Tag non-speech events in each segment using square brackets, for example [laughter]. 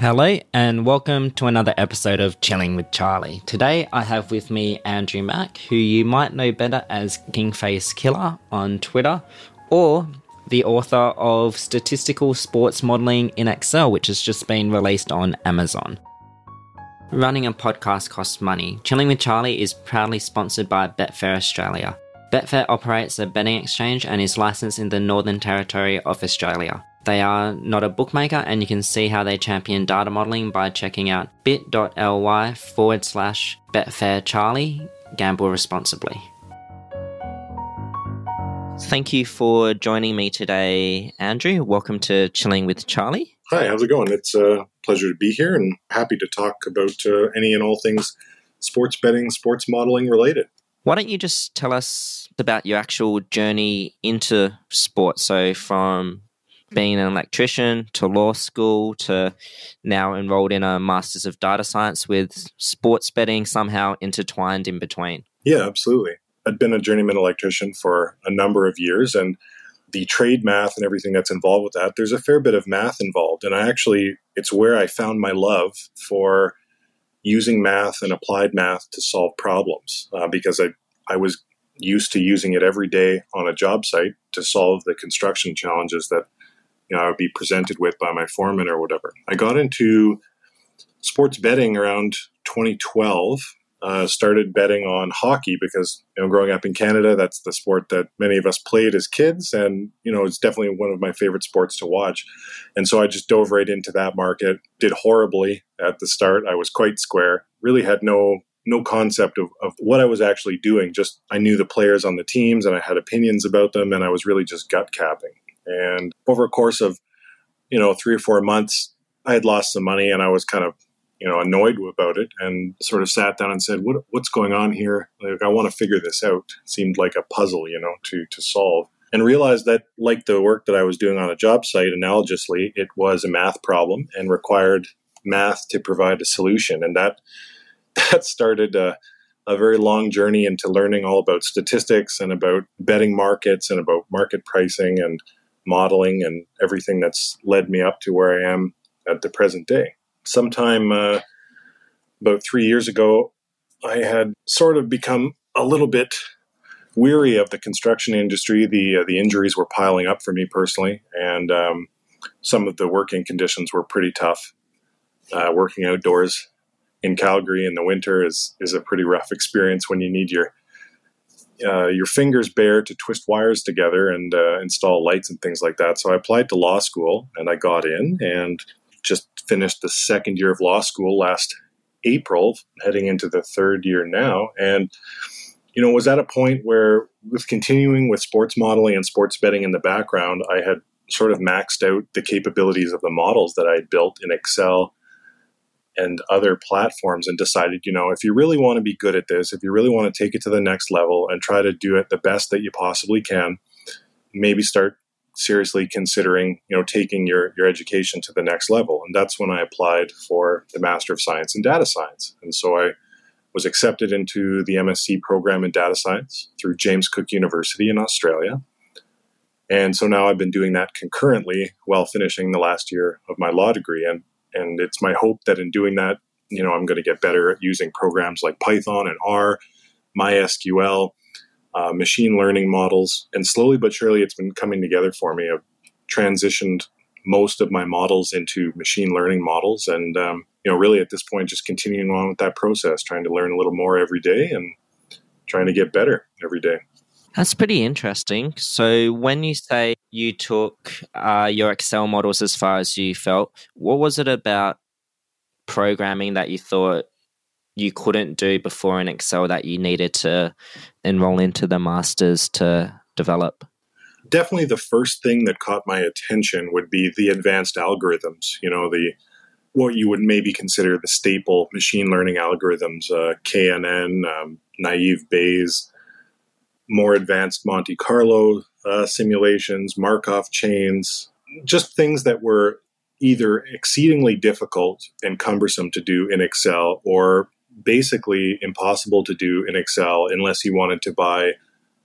Hello, and welcome to another episode of Chilling with Charlie. Today I have with me Andrew Mack, who you might know better as Gingfacekillah on Twitter, or the author of Statistical Sports Modeling in Excel, which has just been released on Amazon. Running a podcast costs money. Chilling with Charlie is proudly sponsored by Betfair Australia. Betfair operates a betting exchange and is licensed in the Northern Territory of Australia. They are not a bookmaker, and you can see how they champion data modeling by checking out bit.ly forward slash betfaircharlie. Gamble responsibly. Thank you for joining me today, Andrew. Welcome to Chilling with Charlie. Hi, how's it going? It's a pleasure to be here and happy to talk about uh, any and all things sports betting, sports modeling related. Why don't you just tell us about your actual journey into sports? So, from being an electrician to law school to now enrolled in a Masters of Data Science with sports betting somehow intertwined in between. Yeah, absolutely. I'd been a journeyman electrician for a number of years and the trade math and everything that's involved with that, there's a fair bit of math involved. And I actually, it's where I found my love for using math and applied math to solve problems uh, because I, I was used to using it every day on a job site to solve the construction challenges that you know I would be presented with by my foreman or whatever. I got into sports betting around 2012. Uh, started betting on hockey because you know growing up in Canada, that's the sport that many of us played as kids, and you know it's definitely one of my favorite sports to watch. And so I just dove right into that market. Did horribly at the start. I was quite square. Really had no no concept of, of what I was actually doing. Just I knew the players on the teams and I had opinions about them, and I was really just gut capping. And over a course of, you know, three or four months, I had lost some money and I was kind of, you know, annoyed about it and sort of sat down and said, what, what's going on here? Like, I want to figure this out. It seemed like a puzzle, you know, to, to solve and realized that like the work that I was doing on a job site analogously, it was a math problem and required math to provide a solution. And that, [laughs] that started a, a very long journey into learning all about statistics and about betting markets and about market pricing and modeling and everything that's led me up to where I am at the present day. Sometime uh, about three years ago, I had sort of become a little bit weary of the construction industry. The uh, the injuries were piling up for me personally, and um, some of the working conditions were pretty tough. Uh, working outdoors in Calgary in the winter is is a pretty rough experience when you need your uh, your fingers bare to twist wires together and uh, install lights and things like that. So I applied to law school and I got in and just finished the second year of law school last April, heading into the third year now. And, you know, was at a point where, with continuing with sports modeling and sports betting in the background, I had sort of maxed out the capabilities of the models that I had built in Excel and other platforms and decided, you know, if you really want to be good at this, if you really want to take it to the next level and try to do it the best that you possibly can, maybe start seriously considering, you know, taking your your education to the next level. And that's when I applied for the Master of Science in Data Science. And so I was accepted into the MSc program in data science through James Cook University in Australia. And so now I've been doing that concurrently while finishing the last year of my law degree. And and it's my hope that in doing that, you know, I'm going to get better at using programs like Python and R, MySQL, uh, machine learning models, and slowly but surely, it's been coming together for me. I've transitioned most of my models into machine learning models, and um, you know, really at this point, just continuing on with that process, trying to learn a little more every day and trying to get better every day. That's pretty interesting. So, when you say you took uh, your Excel models as far as you felt, what was it about programming that you thought you couldn't do before in Excel that you needed to enroll into the masters to develop? Definitely the first thing that caught my attention would be the advanced algorithms, you know, the what you would maybe consider the staple machine learning algorithms, uh, KNN, um, naive Bayes, more advanced Monte Carlo uh, simulations, Markov chains, just things that were either exceedingly difficult and cumbersome to do in Excel or basically impossible to do in Excel unless you wanted to buy,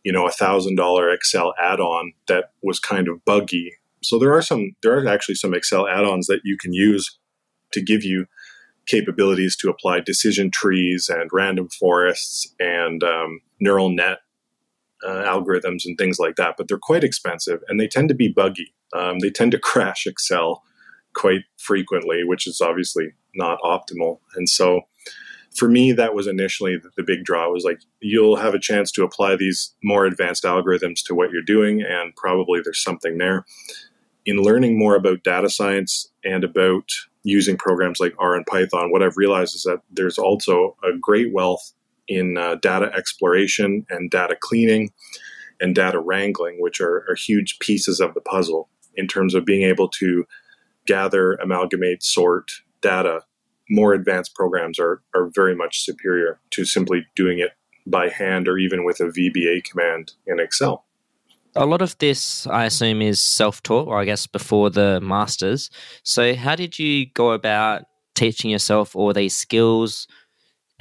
you know, a thousand dollar Excel add-on that was kind of buggy. So there are some there are actually some Excel add-ons that you can use to give you capabilities to apply decision trees and random forests and um, neural net uh, algorithms and things like that. But they're quite expensive and they tend to be buggy. Um, they tend to [laughs] crash Excel quite frequently, which is obviously not optimal. And so for me, that was initially the big draw was like, you'll have a chance to apply these more advanced algorithms to what you're doing, and probably there's something there. In learning more about data science and about using programs like R and Python, what I've realized is that there's also a great wealth in uh, data exploration and data cleaning and data wrangling, which are, are huge pieces of the puzzle in terms of being able to gather, amalgamate, sort data more advanced programs are, are very much superior to simply doing it by hand or even with a VBA command in Excel. A lot of this, I assume, is self taught, or I guess before the masters. So, how did you go about teaching yourself all these skills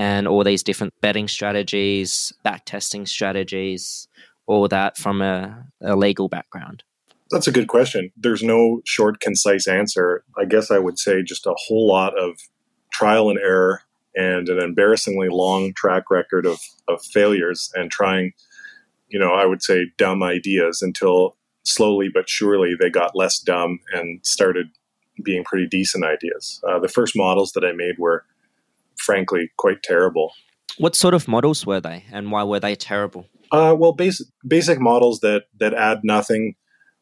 and all these different betting strategies, back testing strategies, all that from a, a legal background? That's a good question. There's no short, concise answer. I guess I would say just a whole lot of trial and error and an embarrassingly long track record of, of failures and trying, you know, I would say dumb ideas until slowly but surely they got less dumb and started being pretty decent ideas. Uh, the first models that I made were, frankly, quite terrible. What sort of models were they, and why were they terrible? Uh, well, basic basic models that that add nothing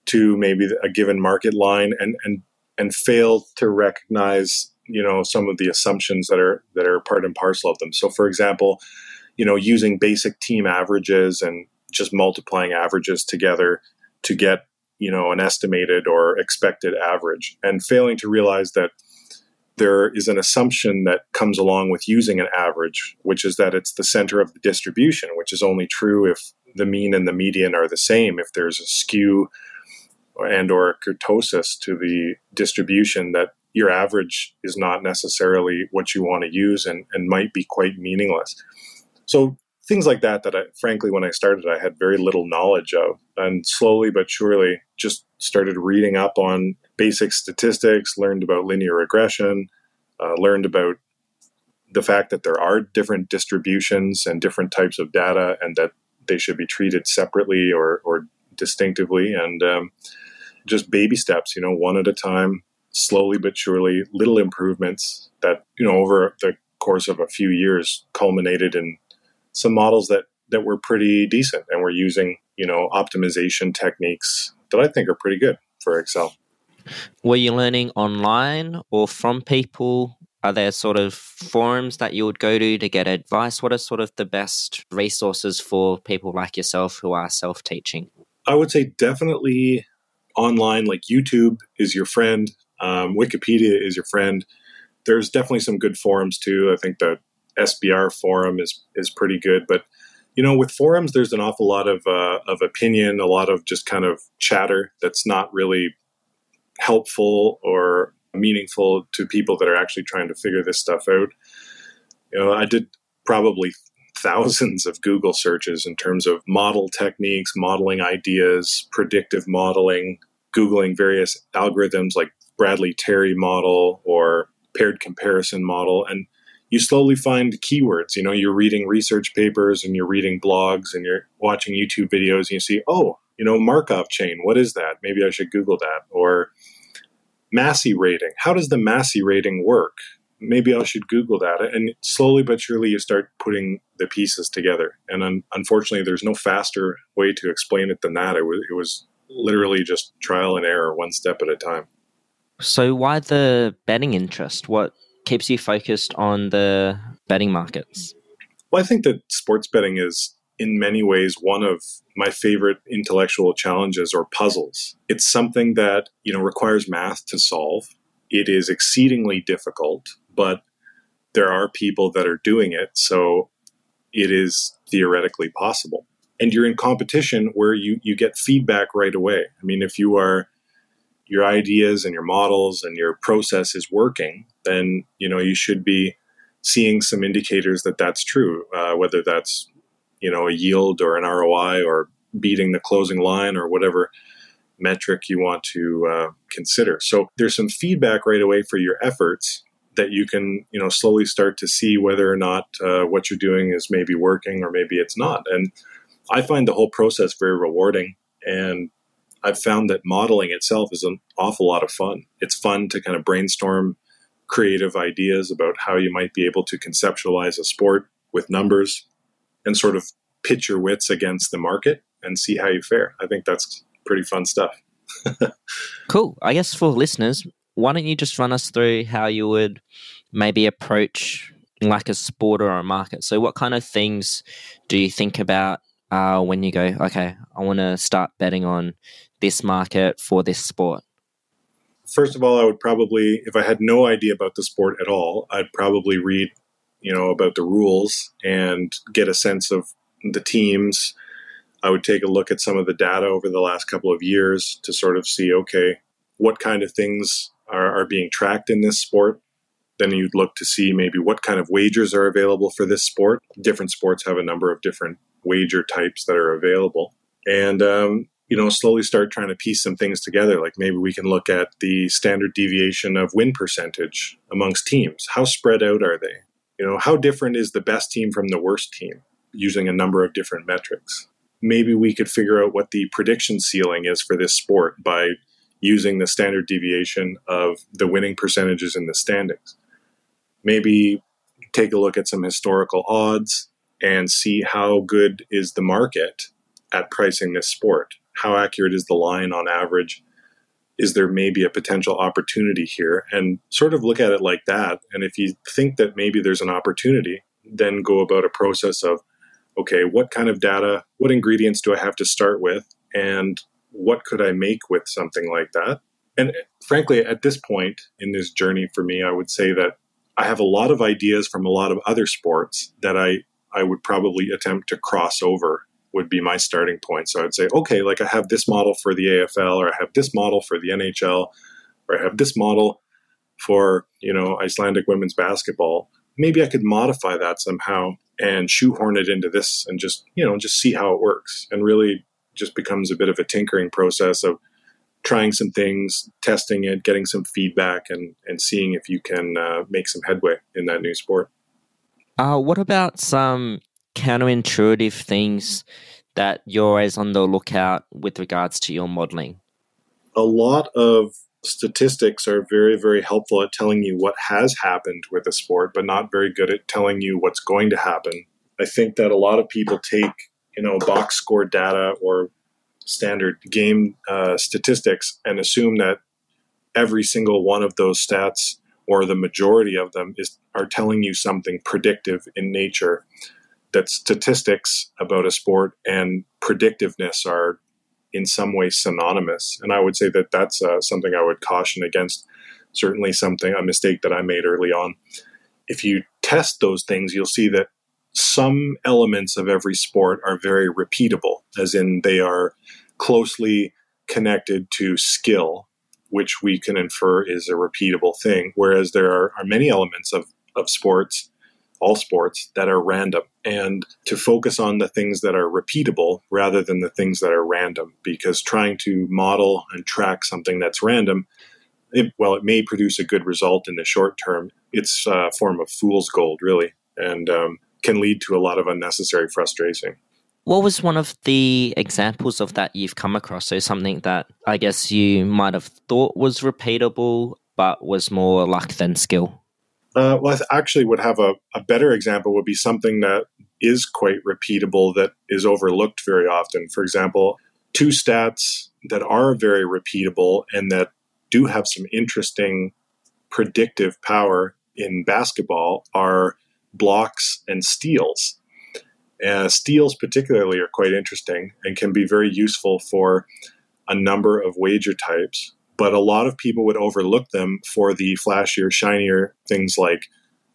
to maybe a given market line and and and fail to recognize you know some of the assumptions that are that are part and parcel of them. So, for example, you know, using basic team averages and just multiplying averages together to get you know an estimated or expected average, and failing to realize that there is an assumption that comes along with using an average, which is that it's the center of the distribution, which is only true if the mean and the median are the same. If there's a skew and or kurtosis to the distribution that your average is not necessarily what you want to use and, and might be quite meaningless. So things like that that I frankly when I started I had very little knowledge of and slowly but surely just started reading up on basic statistics, learned about linear regression, uh, learned about the fact that there are different distributions and different types of data and that they should be treated separately or, or distinctively. And um, just baby steps, you know, one at a time, slowly but surely, little improvements that, you know, over the course of a few years culminated in some models that, that were pretty decent and we're using, you know, optimization techniques that I think are pretty good for Excel. Were you learning online or from people? Are there sort of forums that you would go to to get advice? What are sort of the best resources for people like yourself who are self teaching? I would say definitely online, like YouTube is your friend, um, Wikipedia is your friend. There's definitely some good forums too. I think the SBR forum is is pretty good, but you know, with forums, there's an awful lot of uh, of opinion, a lot of just kind of chatter that's not really helpful or meaningful to people that are actually trying to figure this stuff out. You know, I did probably thousands of Google searches in terms of model techniques, modeling ideas, predictive modeling, Googling various algorithms like Bradley Terry model or paired comparison model. And you slowly find keywords. You know, you're reading research papers and you're reading blogs and you're watching YouTube videos and you see, oh, you know, Markov chain, what is that? Maybe I should Google that. Or Massey rating. How does the Massey rating work? maybe I should Google that. And slowly but surely, you start putting the pieces together. And un- unfortunately, there's no faster way to explain it than that. It was, it was literally just trial and error, one step at a time. So, why the betting interest? What keeps you focused on the betting markets? Well, I think that sports betting is in many ways one of my favorite intellectual challenges or puzzles. It's something that, you know, requires math to solve. It is exceedingly difficult but there are people that are doing it. So it is theoretically possible. And you're in competition where you, you get feedback right away. I mean, if you are your ideas and your models and your process is working, then you know you should be seeing some indicators that that's true. Uh, whether that's you know a yield or an ROI or beating the closing line or whatever metric you want to uh, consider. So there's some feedback right away for your efforts, that you can you know slowly start to see whether or not uh, what you're doing is maybe working or maybe it's not and i find the whole process very rewarding and i've found that modeling itself is an awful lot of fun it's fun to kind of brainstorm creative ideas about how you might be able to conceptualize a sport with numbers and sort of pitch your wits against the market and see how you fare i think that's pretty fun stuff [laughs] cool i guess for listeners why don't you just run us through how you would maybe approach like a sport or a market? So, what kind of things do you think about uh, when you go, okay, I want to start betting on this market for this sport? First of all, I would probably, if I had no idea about the sport at all, I'd probably read, you know, about the rules and get a sense of the teams. I would take a look at some of the data over the last couple of years to sort of see, okay, what kind of things are, are being tracked in this sport. Then you'd look to see maybe what kind of wagers are available for this sport. Different sports have a number of different wager types that are available. And, um, you know, slowly start trying to piece some things together. Like maybe we can look at the standard deviation of win percentage amongst teams. How spread out are they? You know, how different is the best team from the worst team using a number of different metrics? Maybe we could figure out what the prediction ceiling is for this sport by using the standard deviation of the winning percentages in the standings. Maybe take a look at some historical odds and see how good is the market at pricing this sport. How accurate is the line on average? Is there maybe a potential opportunity here? And sort of look at it like that. And if you think that maybe there's an opportunity, then go about a process of okay, what kind of data, what ingredients do I have to start with? And what could I make with something like that? And frankly, at this point in this journey for me, I would say that I have a lot of ideas from a lot of other sports that I, I would probably attempt to cross over would be my starting point. So I'd say, okay, like I have this model for the AFL, or I have this model for the NHL, or I have this model for, you know, Icelandic women's basketball. Maybe I could modify that somehow and shoehorn it into this and just, you know, just see how it works and really just becomes a bit of a tinkering process of trying some things, testing it, getting some feedback, and and seeing if you can uh, make some headway in that new sport. Uh, what about some counterintuitive things that you're always on the lookout with regards to your modeling? A lot of statistics are very, very helpful at telling you what has happened with a sport, but not very good at telling you what's going to happen. I think that a lot of people take you know box score data or standard game uh, statistics and assume that every single one of those stats or the majority of them is are telling you something predictive in nature that statistics about a sport and predictiveness are in some way synonymous and i would say that that's uh, something i would caution against certainly something a mistake that i made early on if you test those things you'll see that some elements of every sport are very repeatable, as in they are closely connected to skill, which we can infer is a repeatable thing. Whereas there are, are many elements of, of sports, all sports, that are random. And to focus on the things that are repeatable rather than the things that are random, because trying to model and track something that's random, it, well, it may produce a good result in the short term. It's a form of fool's gold, really. And um, can lead to a lot of unnecessary frustration. What was one of the examples of that you've come across? So something that I guess you might have thought was repeatable, but was more luck than skill. Uh, well, I th- actually would have a, a better example would be something that is quite repeatable that is overlooked very often. For example, two stats that are very repeatable and that do have some interesting predictive power in basketball are blocks and steals. Uh, steals, particularly, are quite interesting and can be very useful for a number of wager types. But a lot of people would overlook them for the flashier, shinier things like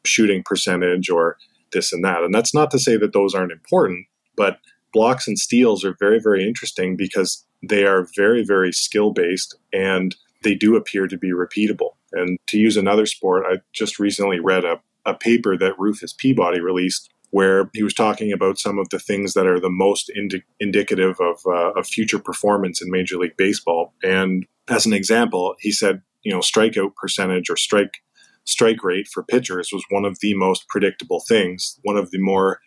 shooting percentage or this and that. And that's not to say that those aren't important, but blocks and steals are very, very interesting because they are very, very skill based and they do appear to be repeatable. And to use another sport, I just recently read a a paper that Rufus Peabody released where he was talking about some of the things that are the most indi- indicative of, uh, of future performance in Major League Baseball. And as an example, he said, you know, strikeout percentage or strike strike rate for pitchers was one of the most predictable things, one of the more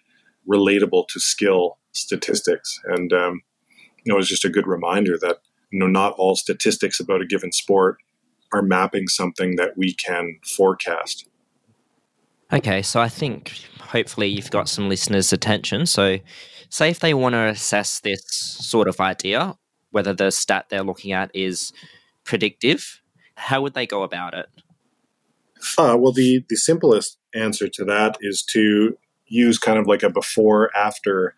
relatable to skill statistics. And, um, you know, it was just a good reminder that, you know, not all statistics about a given sport are mapping something that we can forecast. Okay, so I think hopefully you've got some listeners' attention. So, say if they want to assess this sort of idea, whether the stat they're looking at is predictive, how would they go about it? Uh, well, the, the simplest answer to that is to use kind of like a before after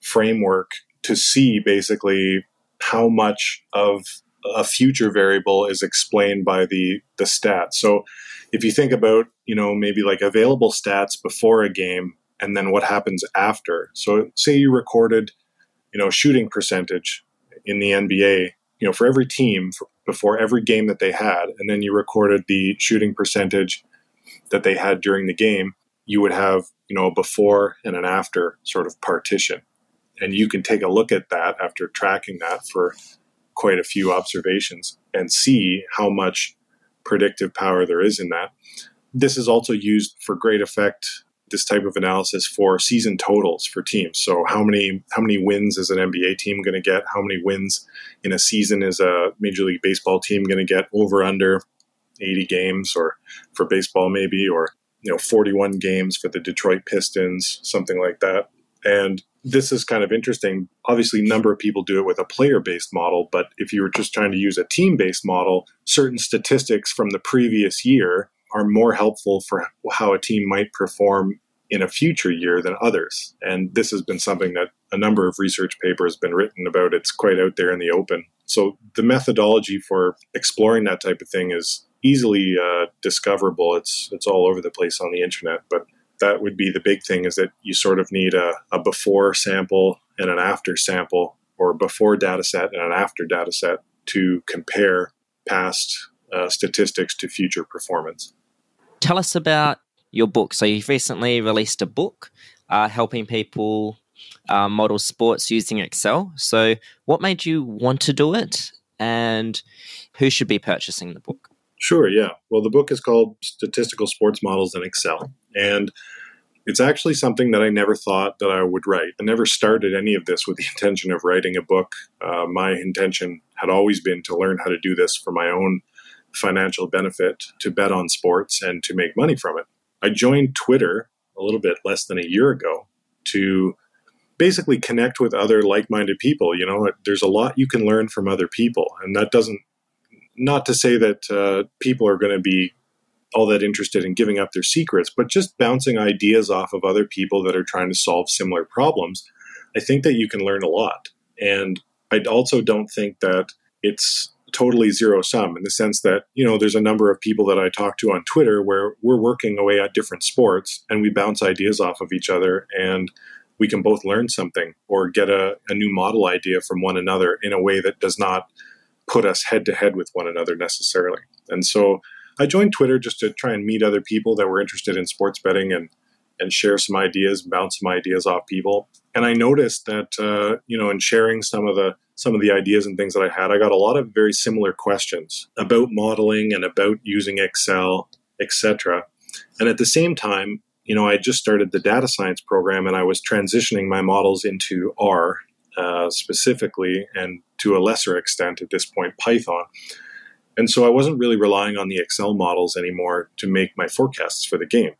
framework to see basically how much of a future variable is explained by the the stat. So if you think about, you know, maybe like available stats before a game and then what happens after. So say you recorded, you know, shooting percentage in the NBA, you know, for every team for, before every game that they had, and then you recorded the shooting percentage that they had during the game, you would have, you know, a before and an after sort of partition. And you can take a look at that after tracking that for quite a few observations and see how much predictive power there is in that. This is also used for great effect this type of analysis for season totals for teams. So how many how many wins is an NBA team going to get? How many wins in a season is a Major League Baseball team going to get over under 80 games or for baseball maybe or you know 41 games for the Detroit Pistons, something like that. And this is kind of interesting. Obviously, a number of people do it with a player based model, but if you were just trying to use a team based model, certain statistics from the previous year are more helpful for how a team might perform in a future year than others. And this has been something that a number of research papers have been written about. It's quite out there in the open. So the methodology for exploring that type of thing is easily uh, discoverable. It's it's all over the place on the internet, but that would be the big thing is that you sort of need a, a before sample and an after sample or before data set and an after data set to compare past uh, statistics to future performance. Tell us about your book. So you've recently released a book uh, helping people uh, model sports using Excel. So what made you want to do it and who should be purchasing the book? Sure, yeah. Well, the book is called Statistical Sports Models in Excel. And it's actually something that I never thought that I would write. I never started any of this with the [laughs] intention of writing a book. Uh, my intention had always been to learn how to do this for my own financial benefit, to bet on sports, and to make money from it. I joined Twitter a little bit less than a year ago to basically connect with other like-minded people you know there's a lot you can learn from other people and that doesn't not to say that uh, people are going to be all that interested in giving up their secrets, but just bouncing ideas off of other people that are trying to solve similar problems, I think that you can learn a lot. And I also don't think that it's totally zero sum in the sense that, you know, there's a number of people that I talk to on Twitter where we're working away at different sports and we bounce ideas off of each other and we can both learn something or get a, a new model idea from one another in a way that does not put us head to head with one another necessarily. And so I joined Twitter just to try and meet other people that were interested in sports betting and and share some ideas, bounce some ideas off people. And I noticed that uh, you know, in sharing some of the some of the ideas and things that I had, I got a lot of very similar questions about modeling and about using Excel, etc. And at the same time, you know, I just started the data science program and I was transitioning my models into R uh, specifically, and to a lesser extent at this point, Python. And so I wasn't really relying on the Excel models anymore to make my forecasts for the game.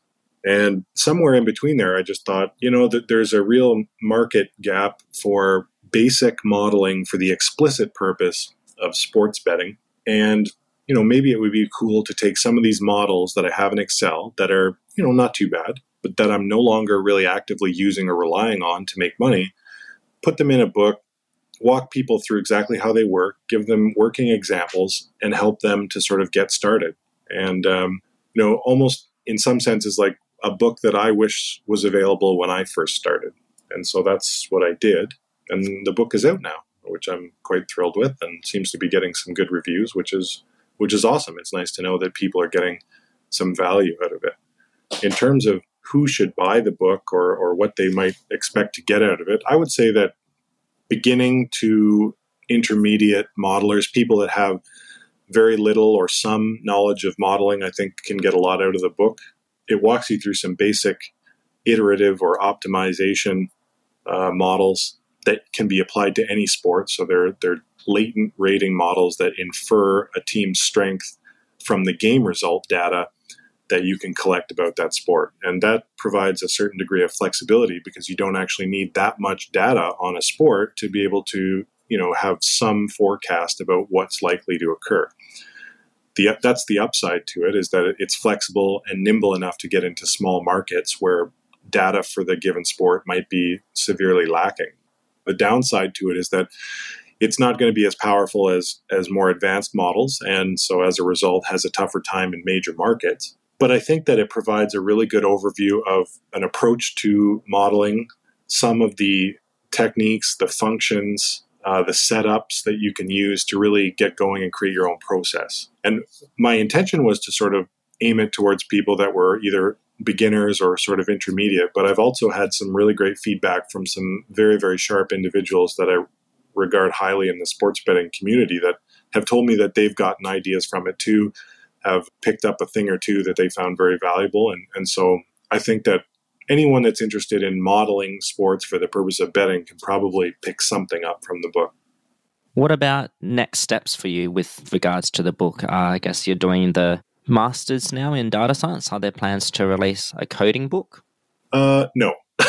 And somewhere in between there, I just thought, you know, that there's a real market gap for basic modeling for the explicit purpose of sports betting. And, you know, maybe it would be cool to take some of these models that I have in Excel that are, you know, not too bad, but that I'm no longer really actively using or relying on to make money, put them in a book walk people through exactly how they work, give them working examples, and help them to sort of get started. And um, you know, almost in some senses, like a book that I wish was available when I first started. And so that's what I did. And the book is out now, which I'm quite thrilled with, and seems to be getting some good reviews, which is which is awesome. It's nice to know that people are getting some value out of it. In terms of who should buy the book or, or what they might expect to get out of it, I would say that beginning to intermediate modelers, people that have very little or some knowledge of modeling, I think, can get a lot out of the book. It walks you through some basic iterative or optimization uh, models that can be applied to any sport. So they're, they're latent rating models that infer a team's strength from the game result data that you can collect about that sport. And that provides a certain degree of flexibility because you don't actually need that much data on a sport to be able to, you know, have some forecast about what's likely to occur. The, that's the upside to it is that it's flexible and nimble enough to get into small markets where data for the given sport might be severely lacking. The downside to it is that it's not going to be as powerful as as more advanced models and so as a result has a tougher time in major markets but I think that it provides a really good overview of an approach to modeling, some of the techniques, the functions, uh, the setups that you can use to really get going and create your own process. And my intention was to sort of aim it towards people that were either beginners or sort of intermediate. But I've also had some really great feedback from some very, very sharp individuals that I regard highly in the sports betting community that have told me that they've gotten ideas from it too have picked up a thing or two that they found very valuable. And, and so I think that anyone that's interested in modeling sports for the purpose of betting can probably pick something up from the book. What about next steps for you with regards to the book? Uh, I guess you're doing the masters now in data science. Are there plans to release a coding book? Uh, no. [laughs]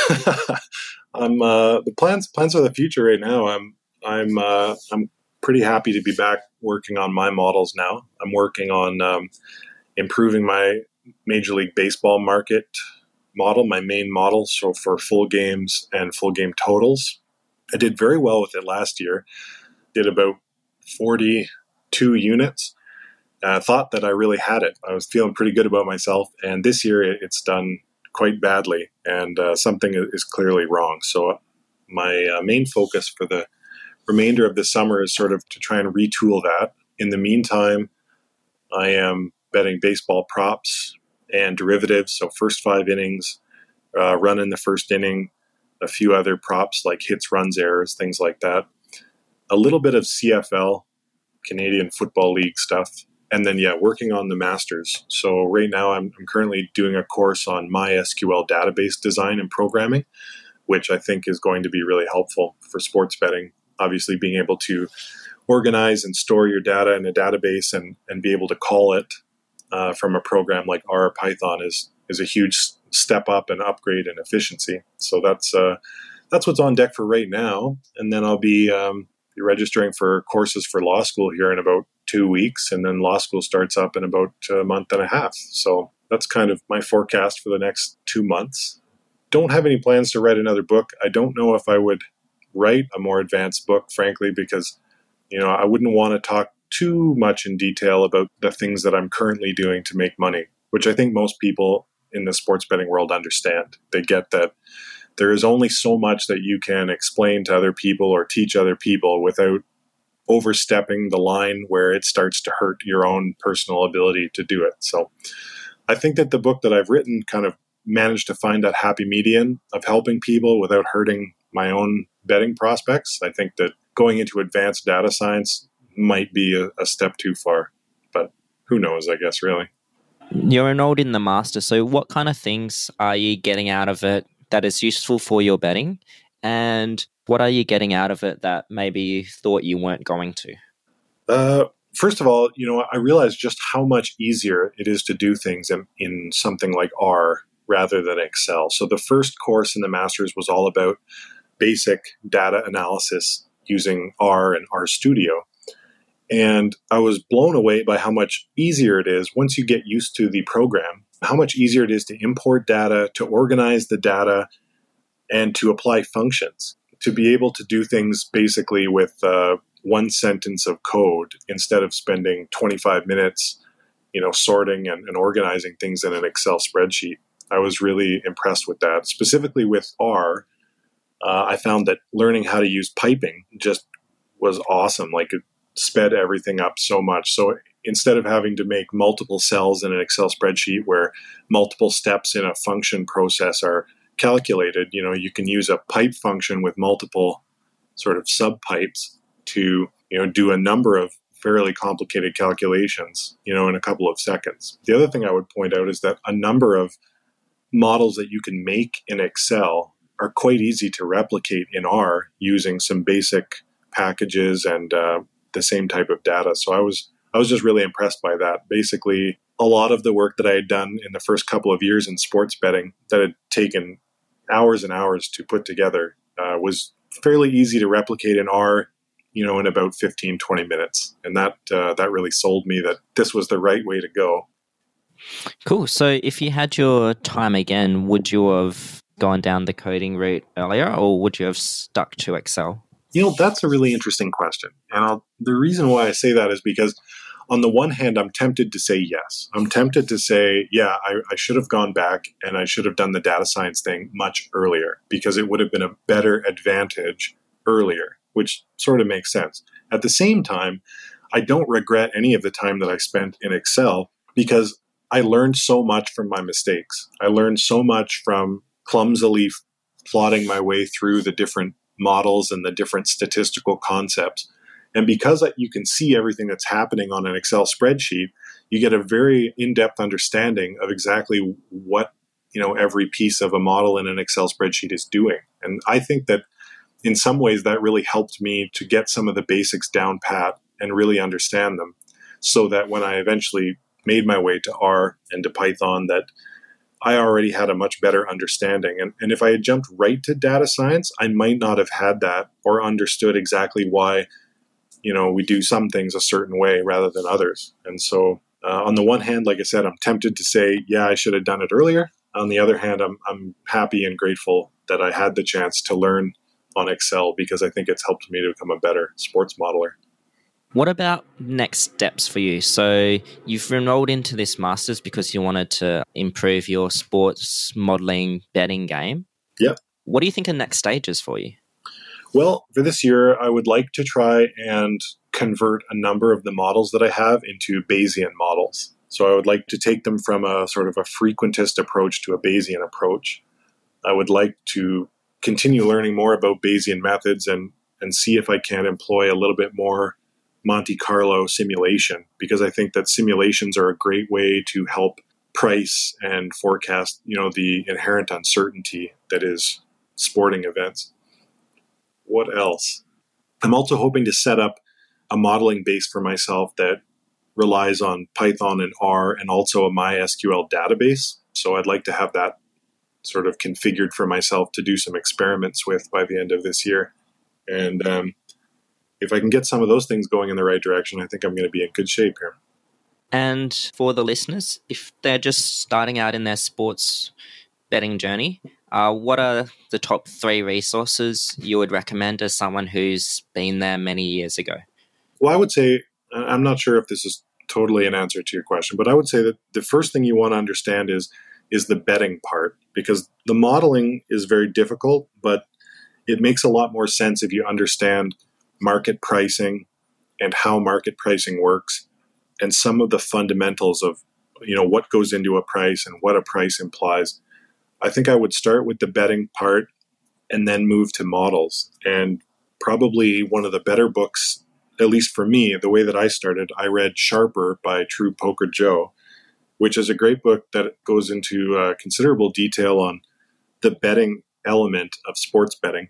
I'm uh, the plans plans for the future right now. I'm I'm uh, I'm pretty happy to be back working on my models now. I'm working on um, improving my Major League Baseball market model, my main model, so for full games and full game totals. I did very well with it last year. Did about 42 units. I thought that I really had it. I was feeling pretty good about myself, and this year it's done quite badly, and uh, something is clearly wrong. So my uh, main focus for the remainder of the summer is sort of to try and retool that. In the meantime, I am betting baseball props and derivatives. So first five innings, uh, run in the first inning, a few other props like hits, runs, errors, things like that. A little bit of CFL, Canadian Football League stuff, and then yeah, working on the masters. So right now, I'm, I'm currently doing a course on MySQL database design and programming, which I think is going to be really helpful for sports betting obviously being able to organize and store your data in a database and, and be able to call it uh, from a program like R or Python is is a huge step up and upgrade in efficiency. So that's uh, that's what's on deck for right now. And then I'll be, um, be registering for courses for law school here in about two weeks, and then law school starts up in about a month and a half. So that's kind of my forecast for the next two months. Don't have any plans to write another book. I don't know if I would write a more advanced book, frankly, because you know I wouldn't want to talk too much in detail about the things that I'm currently doing to make money, which I think most people in the sports betting world understand. They get that there is only so much that you can explain to other people or teach other people without overstepping the line where it starts to hurt your own personal ability to do it. So I think that the book that I've written kind of managed to find that happy median of helping people without hurting my own betting prospects. I think that going into advanced data science might be a, a step too far, but who knows, I guess, really. You're enrolled in the master, so what kind of things are you getting out of it that is useful for your betting? And what are you getting out of it that maybe you thought you weren't going to? Uh, first of all, you know, I realized just how much easier it is to do things in, in something like R rather than Excel. So the first course in the master's was all about basic data analysis using R and R Studio. And I was blown away by how much easier it is once you get used to the program, how much easier it is to import data, to organize the data, and to apply functions. To be able to do things basically with uh, one sentence of code instead of spending 25 minutes, you know, sorting and, and organizing things in an Excel spreadsheet. I was really impressed with that, specifically with R uh, I found that learning how to use piping just was awesome. Like it sped everything up so much. So instead of having to make multiple cells in an Excel spreadsheet where multiple steps in a function process are calculated, you know, you can use a pipe function with multiple sort of sub pipes to, you know, do a number of fairly complicated calculations, you know, in a couple of seconds. The other thing I would point out is that a number of models that you can make in Excel are quite easy to replicate in R using some basic packages and uh, the same type of data. So I was I was just really impressed by that. Basically, a lot of the work that I had done in the first couple of years in sports betting that had taken hours and hours to put together uh, was fairly easy to replicate in R you know, in about 15, 20 minutes. And that, uh, that really sold me that this was the right way to go. Cool. So if you had your time again, would you have gone down the coding route earlier or would you have stuck to Excel? You know, that's a really interesting question. And I'll, the reason why I say that is because on the one hand, I'm tempted to say yes. I'm tempted to say, yeah, I, I, should have gone back and I should have done the data science thing much earlier because it would have been a better advantage earlier which sort of makes sense. At the same time, I don't regret any of the time that I spent in Excel because I learned so much from my mistakes. I learned so much from clumsily plotting my way through the different models and the different statistical concepts. And because you can see everything that's happening on an Excel spreadsheet, you get a very in-depth understanding of exactly what you know every piece of a model in an Excel spreadsheet is doing. And I think that in some ways that really helped me to get some of the basics down pat and really understand them so that when I eventually made my way to R and to Python that I already had a much better understanding. And, and if I had jumped right to data science, I might not have had that or understood exactly why, you know, we do some things a certain way rather than others. And so uh, on the one hand, like I said, I'm tempted to say, yeah, I should have done it earlier. On the other hand, I'm, I'm happy and grateful that I had the chance to learn on Excel because I think it's helped me to become a better sports modeler. What about next steps for you? So you've enrolled into this masters because you wanted to improve your sports modeling betting game. Yep. What do you think are next stages for you? Well, for this year, I would like to try and convert a number of the models that I have into Bayesian models. So I would like to take them from a sort of a frequentist approach to a Bayesian approach. I would like to continue learning more about Bayesian methods and and see if I can employ a little bit more Monte Carlo simulation because I think that simulations are a great way to help price and forecast, you know, the inherent uncertainty that is sporting events. What else? I'm also hoping to set up a modeling base for myself that relies on Python and R and also a MySQL database. So I'd like to have that sort of configured for myself to do some experiments with by the end of this year. And um, if I can get some of those things going in the right direction, I think I'm going to be in good shape here. And for the listeners, if they're just starting out in their sports betting journey, uh, what are the top three resources you would recommend as someone who's been there many years ago? Well, I would say, I'm not sure if this is totally an answer to your question, but I would say that the first thing you want to understand is is the betting part because the modeling is very difficult, but it makes a lot more sense if you understand market pricing and how market pricing works and some of the fundamentals of you know what goes into a price and what a price implies. I think I would start with the betting part and then move to models. And probably one of the better books, at least for me, the way that I started, I read Sharper by True Poker Joe which is a great book that goes into uh, considerable detail on the betting element of sports betting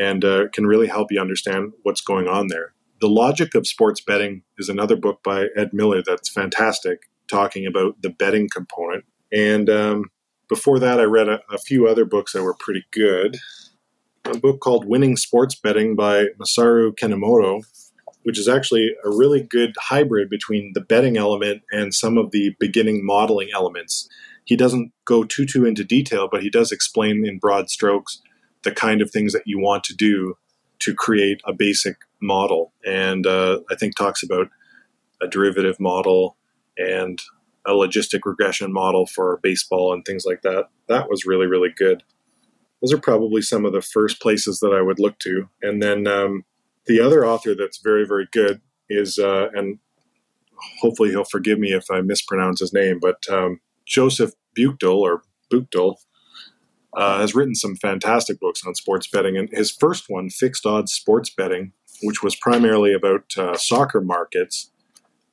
and uh, can really help you understand what's going on there. The Logic of Sports Betting is another book by Ed Miller that's fantastic, talking about the betting component. And um, before that, I read a, a few other books that were pretty good. A book called Winning Sports Betting by Masaru Kenemoto which is actually a really good hybrid between the betting element and some of the beginning modeling elements. He doesn't go too too into detail, but he does explain in broad strokes the kind of things that you want to do to create a basic model. And uh, I think talks about a derivative model and a logistic regression model for baseball and things like that. That was really really good. Those are probably some of the first places that I would look to, and then. Um, the other author that's very, very good is, uh, and hopefully he'll forgive me if I mispronounce his name, but um, Joseph Buchdahl or Buchdahl uh, has written some fantastic books on sports betting. And his first one, Fixed Odds Sports Betting, which was primarily about uh, soccer markets,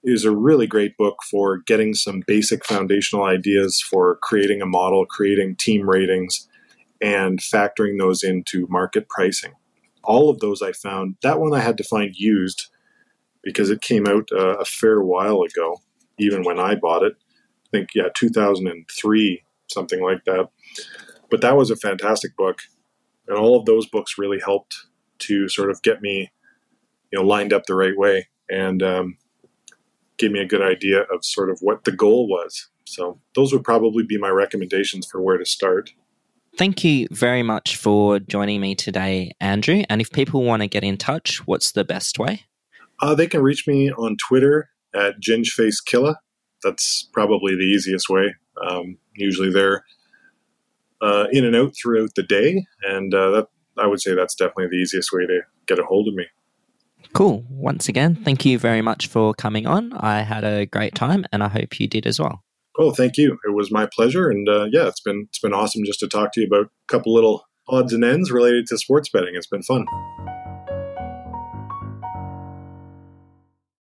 is a really great book for getting some basic foundational ideas for creating a model, creating team ratings, and factoring those into market pricing. All of those I found, that one I had to find used because it came out uh, a fair while ago, even when I bought it. I think, yeah, 2003, something like that. But that was a fantastic book. And all of those books really helped to sort of get me, you know, lined up the right way and um, gave me a good idea of sort of what the goal was. So those would probably be my recommendations for where to start. Thank you very much for joining me today, Andrew. And if people want to get in touch, what's the best way? Uh, they can reach me on Twitter at Gingfacekillah. That's probably the easiest way. Um, usually they're uh, in and out throughout the day, and uh, that I would say that's definitely the easiest way to get a hold of me. Cool. Once again, thank you very much for coming on. I had a great time, and I hope you did as well. Oh, thank you. It was my pleasure, and uh, yeah, it's been it's been awesome just to talk to you about a couple little odds and ends related to sports betting. It's been fun.